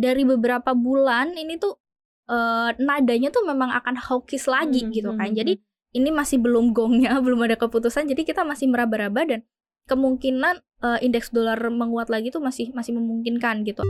dari beberapa bulan ini tuh uh, nadanya tuh memang akan hawkish lagi hmm, gitu kan. Hmm, jadi hmm. ini masih belum gongnya, belum ada keputusan. Jadi kita masih meraba-raba dan kemungkinan uh, indeks dolar menguat lagi tuh masih masih memungkinkan gitu.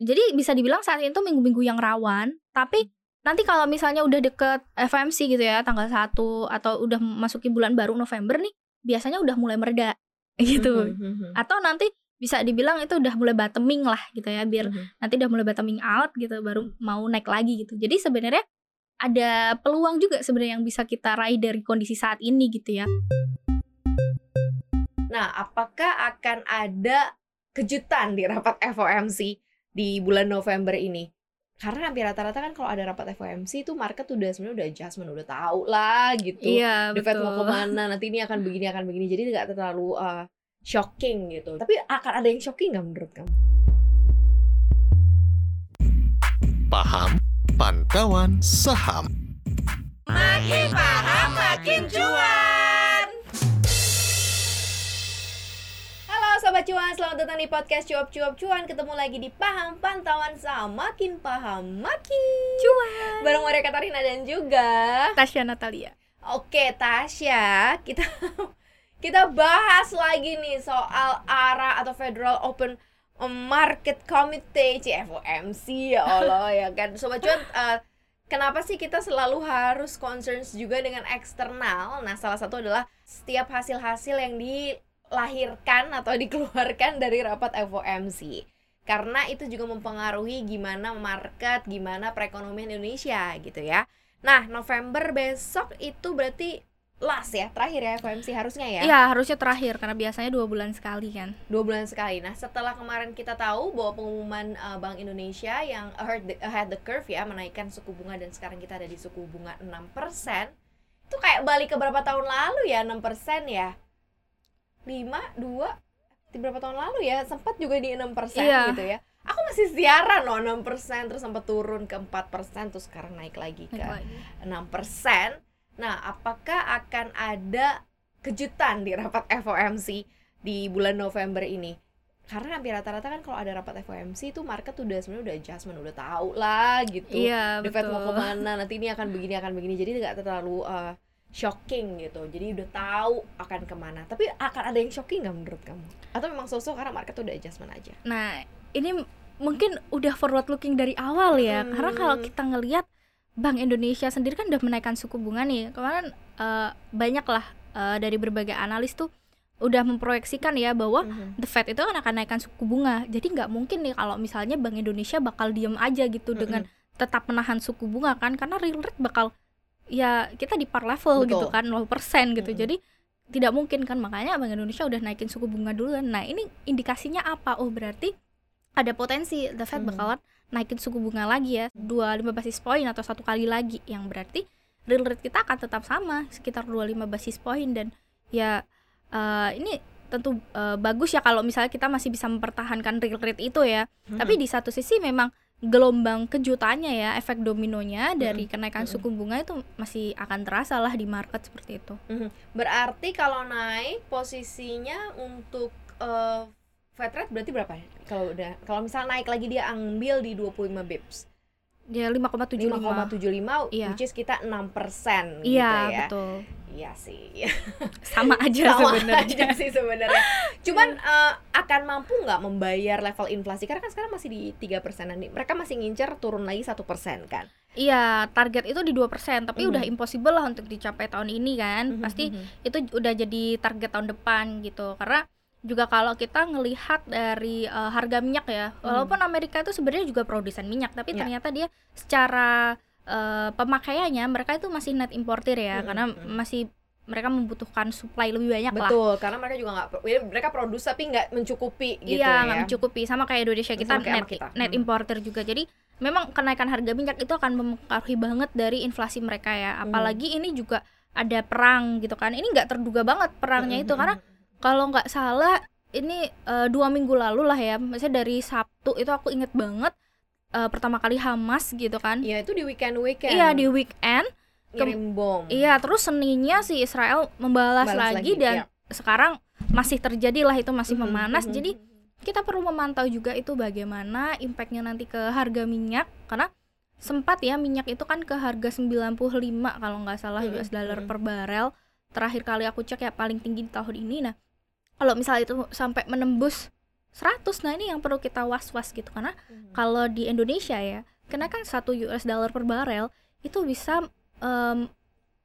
Jadi bisa dibilang saat ini tuh minggu-minggu yang rawan, tapi nanti kalau misalnya udah deket FMC gitu ya tanggal 1 atau udah masuki bulan baru November nih, biasanya udah mulai mereda gitu. -hmm. Atau nanti bisa dibilang itu udah mulai bottoming lah gitu ya, biar mm -hmm. nanti udah mulai bottoming out gitu baru mau naik lagi gitu. Jadi sebenarnya ada peluang juga sebenarnya yang bisa kita raih dari kondisi saat ini gitu ya. Nah, apakah akan ada kejutan di rapat FOMC di bulan November ini? Karena hampir rata-rata kan kalau ada rapat FOMC itu market udah sebenarnya udah adjustment udah tahu lah gitu. Iya, The Fed mau ke mana nanti ini akan begini akan begini jadi nggak terlalu uh, shocking gitu. Tapi akan ada yang shocking nggak menurut kamu? Paham pantauan saham. Makin paham makin cuan. Sobat Cuan, selamat datang di podcast Cuap Cuap Cuan Ketemu lagi di Paham Pantauan Saham Makin paham, makin Cuan Bareng Maria Katarina dan juga Tasya Natalia Oke Tasya, kita kita bahas lagi nih soal ARA atau Federal Open Market Committee CFOMC ya Allah ya kan Sobat Cuan uh, Kenapa sih kita selalu harus concerns juga dengan eksternal? Nah, salah satu adalah setiap hasil-hasil yang di dilahirkan atau dikeluarkan dari rapat FOMC karena itu juga mempengaruhi gimana market, gimana perekonomian Indonesia gitu ya. Nah, November besok itu berarti last ya, terakhir ya FOMC harusnya ya? Iya, harusnya terakhir karena biasanya dua bulan sekali kan. Dua bulan sekali. Nah, setelah kemarin kita tahu bahwa pengumuman uh, Bank Indonesia yang ahead the, ahead the curve ya menaikkan suku bunga dan sekarang kita ada di suku bunga 6%, itu kayak balik ke berapa tahun lalu ya 6% ya? lima dua beberapa tahun lalu ya sempat juga di enam persen iya. gitu ya aku masih siaran loh enam persen terus sempat turun ke empat persen terus sekarang naik lagi ke enam persen nah apakah akan ada kejutan di rapat FOMC di bulan November ini? Karena hampir rata-rata kan kalau ada rapat FOMC itu market udah sebenarnya udah adjustment udah tahu lah gitu. Iya, The Fed mau ke mana nanti ini akan begini akan begini. Jadi nggak terlalu uh, shocking gitu. Jadi udah tahu akan ke mana. Tapi akan ada yang shocking nggak menurut kamu? Atau memang sosok karena market udah adjustment aja? Nah ini mungkin udah forward looking dari awal ya. Hmm. karena kalau kita ngelihat Bank Indonesia sendiri kan udah menaikkan suku bunga nih kemarin uh, banyak lah uh, dari berbagai analis tuh udah memproyeksikan ya bahwa mm-hmm. the Fed itu kan akan naikkan suku bunga jadi nggak mungkin nih kalau misalnya Bank Indonesia bakal diem aja gitu mm-hmm. dengan tetap menahan suku bunga kan karena real rate bakal ya kita di par level Betul. gitu kan 0% gitu. Hmm. Jadi tidak mungkin kan makanya Bank Indonesia udah naikin suku bunga dulu Nah, ini indikasinya apa? Oh, berarti ada potensi the Fed hmm. bakalan naikin suku bunga lagi ya, 25 basis poin atau satu kali lagi yang berarti real rate kita akan tetap sama sekitar 25 basis poin dan ya uh, ini tentu uh, bagus ya kalau misalnya kita masih bisa mempertahankan real rate itu ya. Hmm. Tapi di satu sisi memang gelombang kejutannya ya efek dominonya dari hmm. kenaikan hmm. suku bunga itu masih akan terasa lah di market seperti itu. Hmm. Berarti kalau naik posisinya untuk uh, Fed rate berarti berapa ya? Kalau udah kalau misal naik lagi dia ambil di 25 bips. Dia 5,75 5,75 iya. which is kita 6% iya, gitu ya. betul. Iya sih. Sama aja Sama sebenarnya. aja sih sebenarnya. Cuman uh, akan mampu nggak membayar level inflasi karena kan sekarang masih di tiga persenan nih. Mereka masih ngincer turun lagi satu persen kan. Iya, target itu di dua persen, tapi mm. udah impossible lah untuk dicapai tahun ini kan. Mm -hmm. Pasti mm -hmm. itu udah jadi target tahun depan gitu. Karena juga kalau kita ngelihat dari uh, harga minyak ya, mm. walaupun Amerika itu sebenarnya juga produsen minyak, tapi yeah. ternyata dia secara uh, pemakaiannya mereka itu masih net importer ya hmm, karena hmm. masih mereka membutuhkan supply lebih banyak Betul, lah. Betul, karena mereka juga nggak ya, mereka produksi tapi nggak mencukupi gitu iya, ya. nggak mencukupi sama kayak Indonesia kita net kita. net hmm. importer juga. Jadi memang kenaikan harga minyak itu akan mempengaruhi banget dari inflasi mereka ya. Hmm. Apalagi hmm. ini juga ada perang gitu kan. Ini nggak terduga banget perangnya hmm. itu karena kalau nggak salah ini uh, dua minggu lalu lah ya, misalnya dari Sabtu itu aku inget banget uh, pertama kali Hamas gitu kan. Iya itu di weekend weekend. Iya di weekend. Ngirim bom. Iya terus seninya si Israel membalas lagi, lagi dan iya. sekarang masih terjadi lah itu masih mm -hmm, memanas. mm -hmm. jadi kita perlu memantau juga itu bagaimana impactnya nanti ke harga minyak karena sempat ya minyak itu kan ke harga 95 kalau nggak salah Hmm, US dollar hmm. per barel. Terakhir kali aku cek ya paling tinggi di tahun ini. Nah kalau misalnya itu sampai menembus 100 nah ini yang perlu kita was-was gitu. Karena kalau di Indonesia ya kenaikan satu US dollar per barel itu bisa em,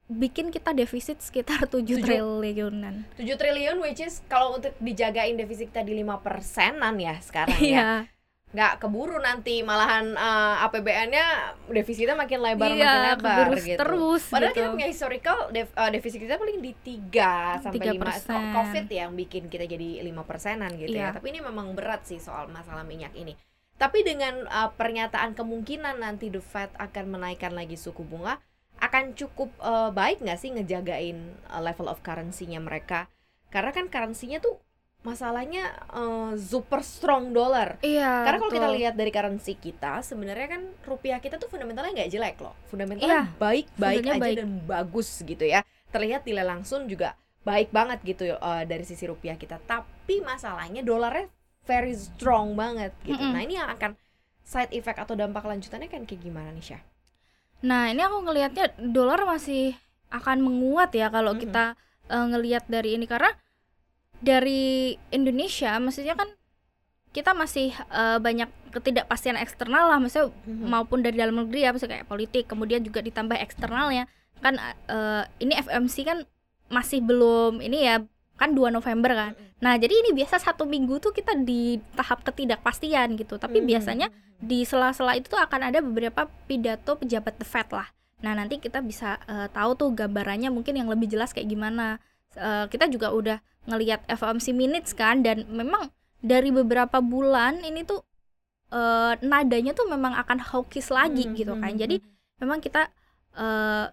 bikin kita defisit sekitar 7 Tujuh. triliunan. 7 triliun which is kalau untuk dijagain defisit kita di 5 persenan ya sekarang ya. Iya nggak keburu nanti malahan eh, APBN-nya defisitnya makin lebar makin iya lebar kegerus gitu. terus Padahal gitu. kita punya historical def- eh, defisit kita paling di 3 sampai 5 3%. Covid ya yang bikin kita jadi 5 persenan gitu ya. Iya. Tapi ini memang berat sih soal masalah minyak ini. Tapi dengan eh, pernyataan kemungkinan nanti The Fed akan menaikkan lagi suku bunga akan cukup eh, baik nggak sih ngejagain eh, level of currency-nya mereka? Karena kan currency-nya tuh masalahnya eh, super strong dollar. iya Karena kalau kita lihat dari currency kita, sebenarnya kan rupiah kita tuh fundamentalnya nggak jelek loh. Fundamentalnya Iya, baik-baik aja baik. dan bagus gitu ya. Terlihat nilai langsung juga baik banget gitu eh, dari sisi rupiah kita. Tapi masalahnya dolarnya very strong banget gitu. Mm-mm. Nah ini yang akan side effect atau dampak lanjutannya kan kayak gimana nih Syah? Nah, ini aku ngelihatnya dolar masih akan menguat ya kalau Mhm. kita eh, ngelihat dari ini karena dari Indonesia maksudnya kan kita masih eh, banyak ketidakpastian eksternal lah maksudnya Mhm. maupun dari dalam negeri ya maksudnya kayak politik kemudian juga ditambah eksternalnya kan eh, ini FMC kan masih belum ini ya kan 2 November kan. Mhm. Nah, jadi ini biasa satu minggu tuh kita di tahap ketidakpastian gitu. Tapi Mhm. biasanya di sela-sela itu tuh akan ada beberapa pidato pejabat the Fed lah. Nah nanti kita bisa eh, tahu tuh gambarannya mungkin yang lebih jelas kayak gimana. Eh, kita juga udah ngelihat FOMC minutes kan dan memang dari beberapa bulan ini tuh eh, nadanya tuh memang akan hawkish lagi Mhm, gitu kan. mhm, Jadi mhm. memang kita eh,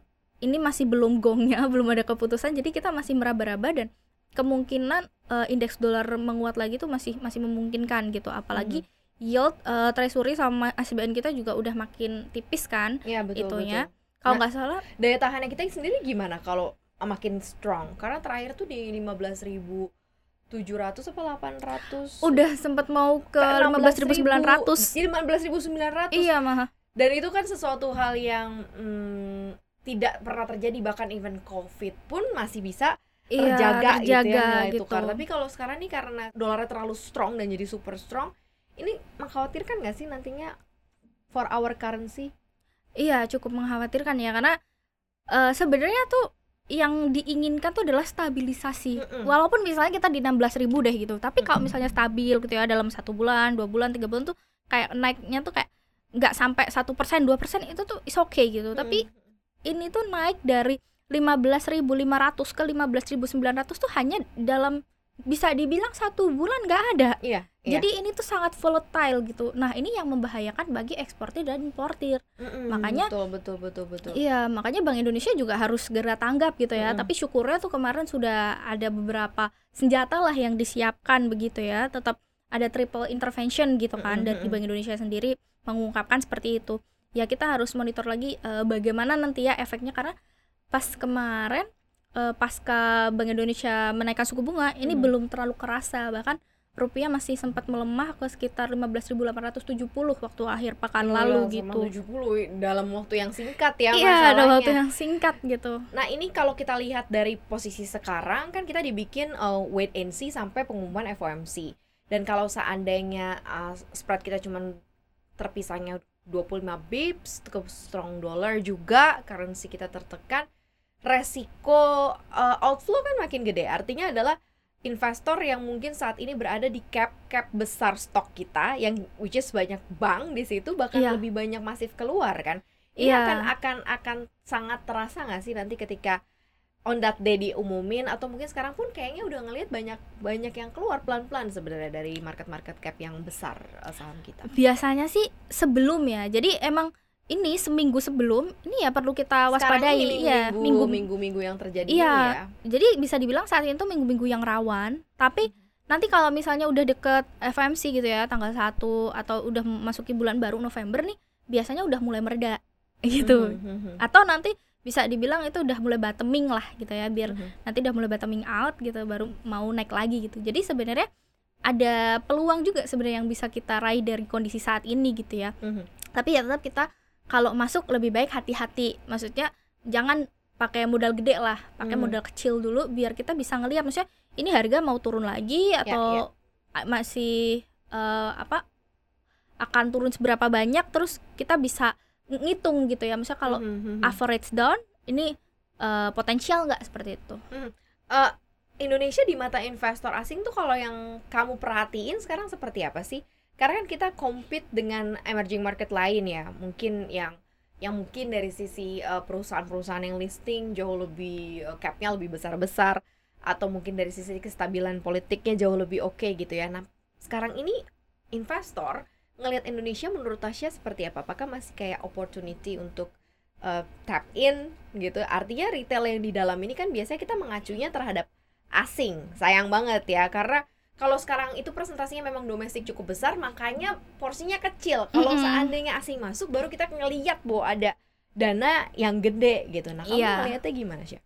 ini masih belum gongnya, belum ada keputusan. Jadi kita masih meraba-raba dan kemungkinan eh, indeks dolar menguat lagi tuh masih masih memungkinkan gitu. Apalagi Mhm. yield eh, treasury sama ASBN kita juga udah makin tipis kan Iya betul itunya. betul. kalau Nah, nggak salah Daya tahannya kita sendiri gimana kalau makin strong? Karena terakhir tuh di 15.700 apa 800? udah sempat mau ke 15.900 Jadi 15.900. iya mah Dan itu kan sesuatu hal yang hmm, tidak pernah terjadi bahkan even covid pun masih bisa iya, terjaga, gitu ya terjaga nilai gitu. tukar. Tapi kalau sekarang nih karena dolarnya terlalu strong dan jadi super strong, ini mengkhawatirkan nggak sih nantinya for our currency? iya cukup mengkhawatirkan ya karena eh, sebenarnya tuh yang diinginkan tuh adalah stabilisasi. Mm-mm. walaupun misalnya kita di 16.000 deh gitu tapi kalau misalnya stabil gitu ya dalam satu bulan dua bulan tiga bulan tuh kayak naiknya tuh kayak nggak sampai satu persen dua persen itu tuh is okay gitu. Tapi ini tuh naik dari 15.500 ke 15.900 tuh hanya dalam bisa dibilang satu bulan nggak ada iya, iya. jadi ini tuh sangat volatile gitu nah ini yang membahayakan bagi eksportir dan importir Mm-mm, makanya- betul betul betul betul. Iya, makanya Bank Indonesia juga harus segera tanggap gitu ya. Mm-mm. Tapi syukurnya tuh kemarin sudah ada beberapa senjata lah yang disiapkan begitu ya. Tetap ada triple intervention gitu kan Mm-mm, dari. Bank Indonesia sendiri mengungkapkan seperti itu. Ya kita harus monitor lagi eh, bagaimana nanti ya efeknya karena pas kemarin eh, pasca Bank Indonesia menaikkan suku bunga ini Mm. belum terlalu kerasa bahkan rupiah masih sempat melemah ke sekitar 15.870 waktu akhir pekan Iya, lalu gitu. 70 dalam waktu yang singkat ya Iya, masalahnya. waktu yang singkat gitu. Nah ini kalau kita lihat dari posisi sekarang kan kita dibikin uh, wait and see sampai pengumuman FOMC dan kalau seandainya uh, spread kita cuman terpisahnya 25 bips ke strong dollar juga currency kita tertekan resiko uh, outflow kan makin gede artinya adalah investor yang mungkin saat ini berada di cap cap besar stok kita yang which is banyak bank di situ bahkan Iya. lebih banyak masif keluar kan ini Iya. akan akan akan sangat terasa nggak sih nanti ketika on that day diumumin atau mungkin sekarang pun kayaknya udah ngelihat banyak banyak yang keluar pelan-pelan sebenarnya dari market-market cap yang besar uh, saham kita. Biasanya sih sebelum ya. Jadi emang ini seminggu sebelum ini ya perlu kita waspadai ini ya minggu, minggu minggu-minggu yang terjadi Iya. ini ya. Jadi bisa dibilang saat ini tuh minggu-minggu yang rawan, tapi nanti kalau misalnya udah deket FMC gitu ya tanggal 1 atau udah masuki bulan baru November nih, biasanya udah mulai mereda gitu. Mhm, mhm, Atau nanti bisa dibilang itu udah mulai bottoming lah gitu ya biar mhm. nanti udah mulai bottoming out gitu baru mau naik lagi gitu. Jadi sebenarnya ada peluang juga sebenarnya yang bisa kita raih dari kondisi saat ini gitu ya Mhm. tapi ya tetap kita kalau masuk lebih baik hati-hati maksudnya jangan pakai modal gede lah pakai Hmm. modal kecil dulu biar kita bisa ngelihat maksudnya ini harga mau turun lagi atau a- masih eh, apa akan turun seberapa banyak terus kita bisa ng- ngitung gitu ya misalnya kalau Mhm, mhm. average down ini eh, potensial nggak seperti itu Eh, Indonesia di mata investor asing tuh kalau yang kamu perhatiin sekarang seperti apa sih? Karena kan kita compete dengan emerging market lain ya, mungkin yang yang mungkin dari sisi eh, perusahaan-perusahaan yang listing jauh lebih eh, capnya lebih besar-besar atau mungkin dari sisi kestabilan politiknya jauh lebih oke gitu ya. Nah, sekarang ini investor ngelihat Indonesia menurut Tasya seperti apa? Apakah masih kayak opportunity untuk eh, tap in gitu? Artinya retail yang di dalam ini kan biasanya kita mengacunya terhadap asing. Sayang banget ya karena kalau sekarang itu presentasinya memang domestik cukup besar, makanya porsinya kecil. Kalau Mm-mm. seandainya asing masuk, baru kita ngeliat bahwa ada dana yang gede gitu. Nah, kamu Iya. ngeliatnya gimana sih?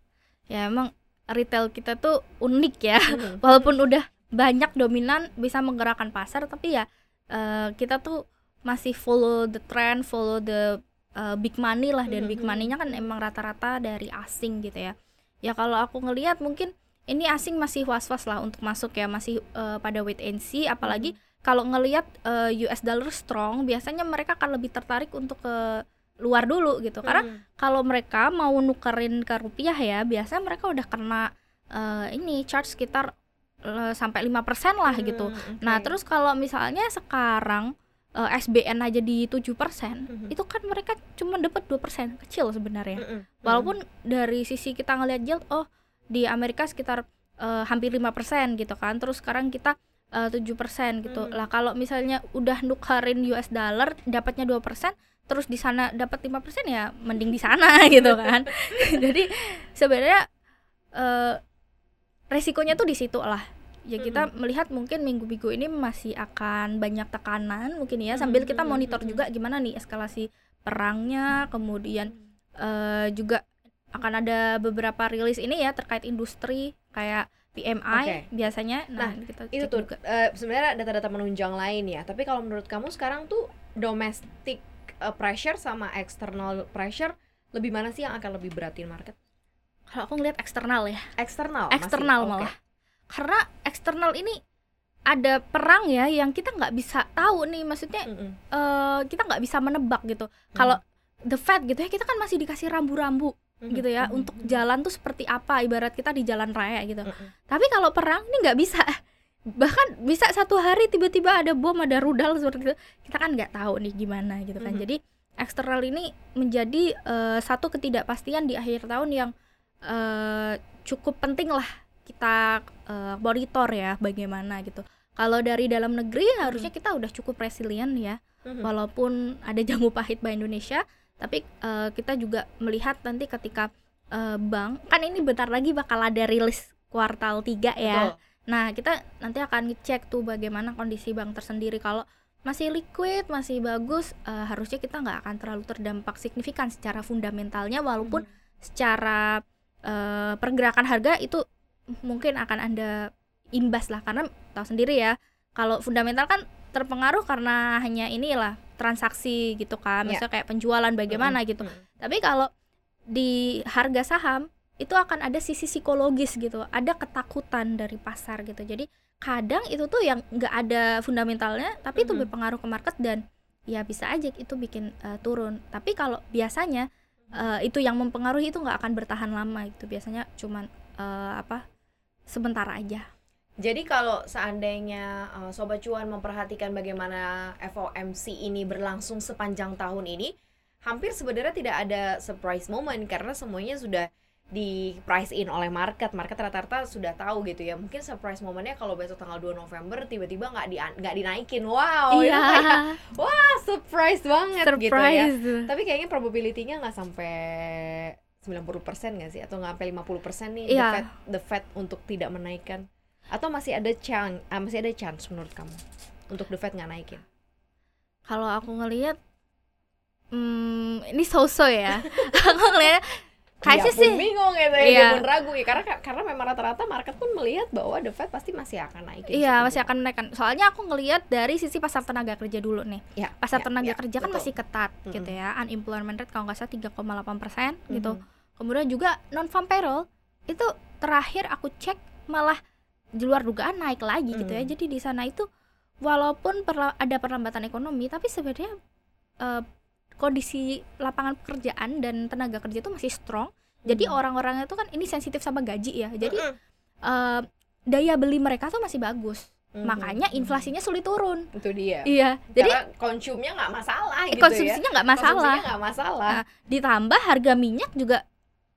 ya emang retail kita tuh unik ya walaupun udah banyak dominan bisa menggerakkan pasar tapi ya eh, kita tuh masih follow the trend follow the eh, big money lah dan big Mhm. money-nya kan emang rata-rata dari asing gitu ya ya kalau aku ngelihat mungkin ini asing masih was-was lah untuk masuk ya masih eh, pada wait and see apalagi kalau ngelihat eh, US dollar strong biasanya mereka akan lebih tertarik untuk ke luar dulu gitu karena Hmm. kalau mereka mau nukerin ke rupiah ya biasanya mereka udah kena eh, ini charge sekitar eh, sampai 5% lah gitu. Hmm, Nah, terus kalau misalnya sekarang eh, SBN aja di 7%, Mhm. itu kan mereka cuma dapat 2%, kecil sebenarnya. Mm-mm. Walaupun dari sisi kita ngelihat yield oh di Amerika sekitar eh, hampir 5% gitu kan. Terus sekarang kita eh, 7% gitu. Mhm. Lah kalau misalnya udah nukerin US dollar dapatnya 2%, terus di sana dapat 5% ya mending di sana gitu kan. Jadi sebenarnya eh resikonya tuh di situ lah. Ya kita melihat mungkin minggu-minggu ini masih akan banyak tekanan mungkin ya sambil kita Mhm, monitor mhm. juga gimana nih eskalasi perangnya, kemudian eh juga akan ada beberapa rilis ini ya terkait industri kayak PMI Oke. biasanya. Nah, Nah, kita itu tuh juga. eh, sebenarnya data-data menunjang lain ya tapi kalau menurut kamu sekarang tuh domestic eh, pressure sama external pressure lebih mana sih yang akan lebih beratin market Kalau aku ngeliat eksternal ya, eksternal masih? eksternal Oke. malah. Karena eksternal ini ada perang ya yang kita nggak bisa tahu nih, maksudnya Mm-mm. eh kita nggak bisa menebak gitu. Kalau the Fed gitu ya kita kan masih dikasih rambu-rambu Gitu ya untuk jalan tuh seperti apa ibarat kita di jalan raya gitu. Tapi kalau perang ini nggak bisa. Bahkan bisa satu hari tiba-tiba ada bom, ada rudal seperti itu. Kita kan nggak tahu nih gimana gitu kan. Jadi eksternal ini menjadi eh, satu ketidakpastian di akhir tahun yang eh, cukup penting lah kita eh, monitor ya bagaimana gitu. Kalau dari dalam negeri harusnya kita udah cukup resilient ya walaupun ada jamu pahit Bank Indonesia tapi eh, kita juga melihat nanti ketika eh, bank kan ini bentar lagi bakal ada rilis kuartal 3 ya Betul. nah kita nanti akan ngecek tuh bagaimana kondisi bank tersendiri kalau masih liquid masih bagus eh, harusnya kita nggak akan terlalu terdampak signifikan secara fundamentalnya walaupun Mhm. secara eh, pergerakan harga itu mungkin akan ada imbas lah karena tahu sendiri ya kalau fundamental kan terpengaruh karena hanya inilah transaksi gitu kan Ya. misalnya kayak penjualan bagaimana Mm-mm. gitu Mm-mm. tapi kalau di harga saham itu akan ada sisi psikologis gitu ada ketakutan dari pasar gitu jadi kadang itu tuh yang nggak ada fundamentalnya tapi itu Mhm. berpengaruh ke market dan ya bisa aja itu bikin eh, turun tapi kalau biasanya eh, itu yang mempengaruhi itu nggak akan bertahan lama itu biasanya cuman eh, apa sebentar aja Jadi kalau seandainya uh, Sobat Cuan memperhatikan bagaimana FOMC ini berlangsung sepanjang tahun ini, hampir sebenarnya tidak ada surprise moment karena semuanya sudah di price in oleh market. Market rata-rata sudah tahu gitu ya. Mungkin surprise momennya kalau besok tanggal 2 November tiba-tiba nggak di nggak dinaikin. Wow, itu kayak ah, surprise banget gitu ya. surprise Tapi kayaknya probability-nya nggak sampai 90% nggak sih atau nggak sampai 50% nih the Iya. Fed the Fed untuk tidak menaikkan atau masih ada chance ah, masih ada chance menurut kamu untuk the Fed nggak naikin kalau aku ngelihat hmm, ini so-so ya aku ngelihat Kayaknya pun sih bingung gitu ya, Iya. dia pun ragu ya karena karena memang rata-rata market pun melihat bahwa the Fed pasti masih akan naik. Iya masih akan menaikkan. Soalnya aku ngelihat dari sisi pasar tenaga kerja dulu nih. ya, Pasar ya, tenaga ya, kerja kan betul. masih ketat Mm-mm. gitu ya. Unemployment rate kalau nggak salah 3,8 persen gitu. Mhm. Kemudian juga non farm payroll itu terakhir aku cek malah di luar dugaan naik lagi gitu ya. Mm. Jadi di sana itu walaupun perla- ada perlambatan ekonomi tapi sebenarnya eh, kondisi lapangan pekerjaan dan tenaga kerja itu masih strong. Jadi Mhm. orang-orang itu kan ini sensitif sama gaji ya. Jadi eh, daya beli mereka tuh masih bagus. Mhm. Makanya Mhm. inflasinya sulit turun. itu dia. Iya. Jadi Karena konsumnya nggak masalah gitu konsumsinya nggak ya. masalah. Konsumsinya nggak masalah. Nah, ditambah harga minyak juga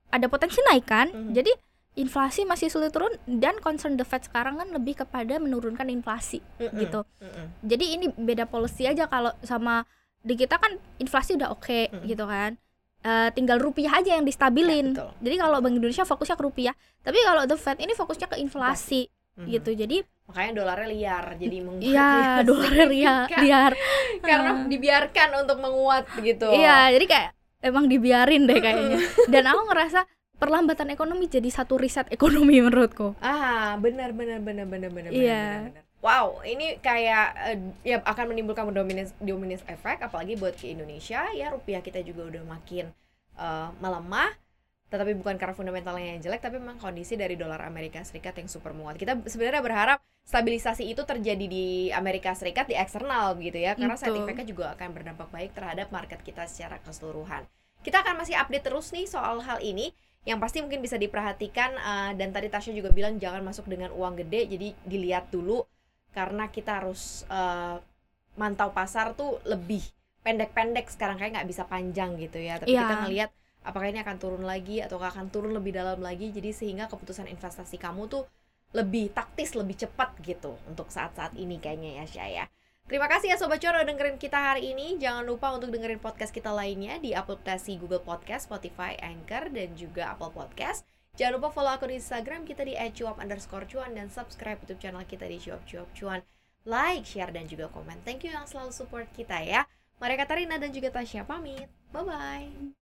ada potensi naik kan. Mhm. Jadi inflasi masih sulit turun dan concern the Fed sekarang kan lebih kepada menurunkan inflasi Mm-mm. gitu. Mm-mm. Jadi ini beda policy aja kalau sama di kita kan inflasi udah oke Mm. gitu kan. Eh, tinggal rupiah aja yang distabilin. Ya, betul. Jadi kalau Bank Indonesia fokusnya ke rupiah, tapi kalau the Fed ini fokusnya ke inflasi Mhm. gitu. Jadi Makanya dolarnya liar jadi menguat. iya dolar liar, liar. Karena Ah. dibiarkan untuk menguat gitu. Iya, jadi kayak emang dibiarin deh kayaknya. Dan aku ngerasa perlambatan ekonomi jadi satu riset ekonomi menurutku. Ah, benar benar benar benar benar Iya. benar. Wow, ini kayak eh, ya akan menimbulkan dominance dominance efek apalagi buat ke Indonesia ya rupiah kita juga udah makin eh, melemah tetapi bukan karena fundamentalnya yang jelek tapi memang kondisi dari dolar Amerika Serikat yang super menguat. Kita sebenarnya berharap stabilisasi itu terjadi di Amerika Serikat di eksternal gitu ya karena effect-nya juga akan berdampak baik terhadap market kita secara keseluruhan. Kita akan masih update terus nih soal hal ini yang pasti mungkin bisa diperhatikan eh, dan tadi Tasya juga bilang jangan masuk dengan uang gede jadi dilihat dulu. Karena kita harus eh, mantau pasar tuh lebih pendek-pendek. Sekarang kayak nggak bisa panjang gitu ya. Tapi Iya. kita ngelihat apakah ini akan turun lagi atau akan turun lebih dalam lagi. Jadi sehingga keputusan investasi kamu tuh lebih taktis lebih cepat gitu untuk saat-saat ini kayaknya ya Syah ya Terima kasih ya Sobat Cuan udah dengerin kita hari ini. Jangan lupa untuk dengerin podcast kita lainnya di aplikasi Google Podcast, Spotify, Anchor, dan juga Apple Podcast. Jangan lupa follow akun Instagram kita di @cuap underscore cuan dan subscribe YouTube channel kita di cuap cuap cuan. Like, share, dan juga komen. Thank you yang selalu support kita ya. Maria Katarina dan juga Tasya pamit. Bye-bye.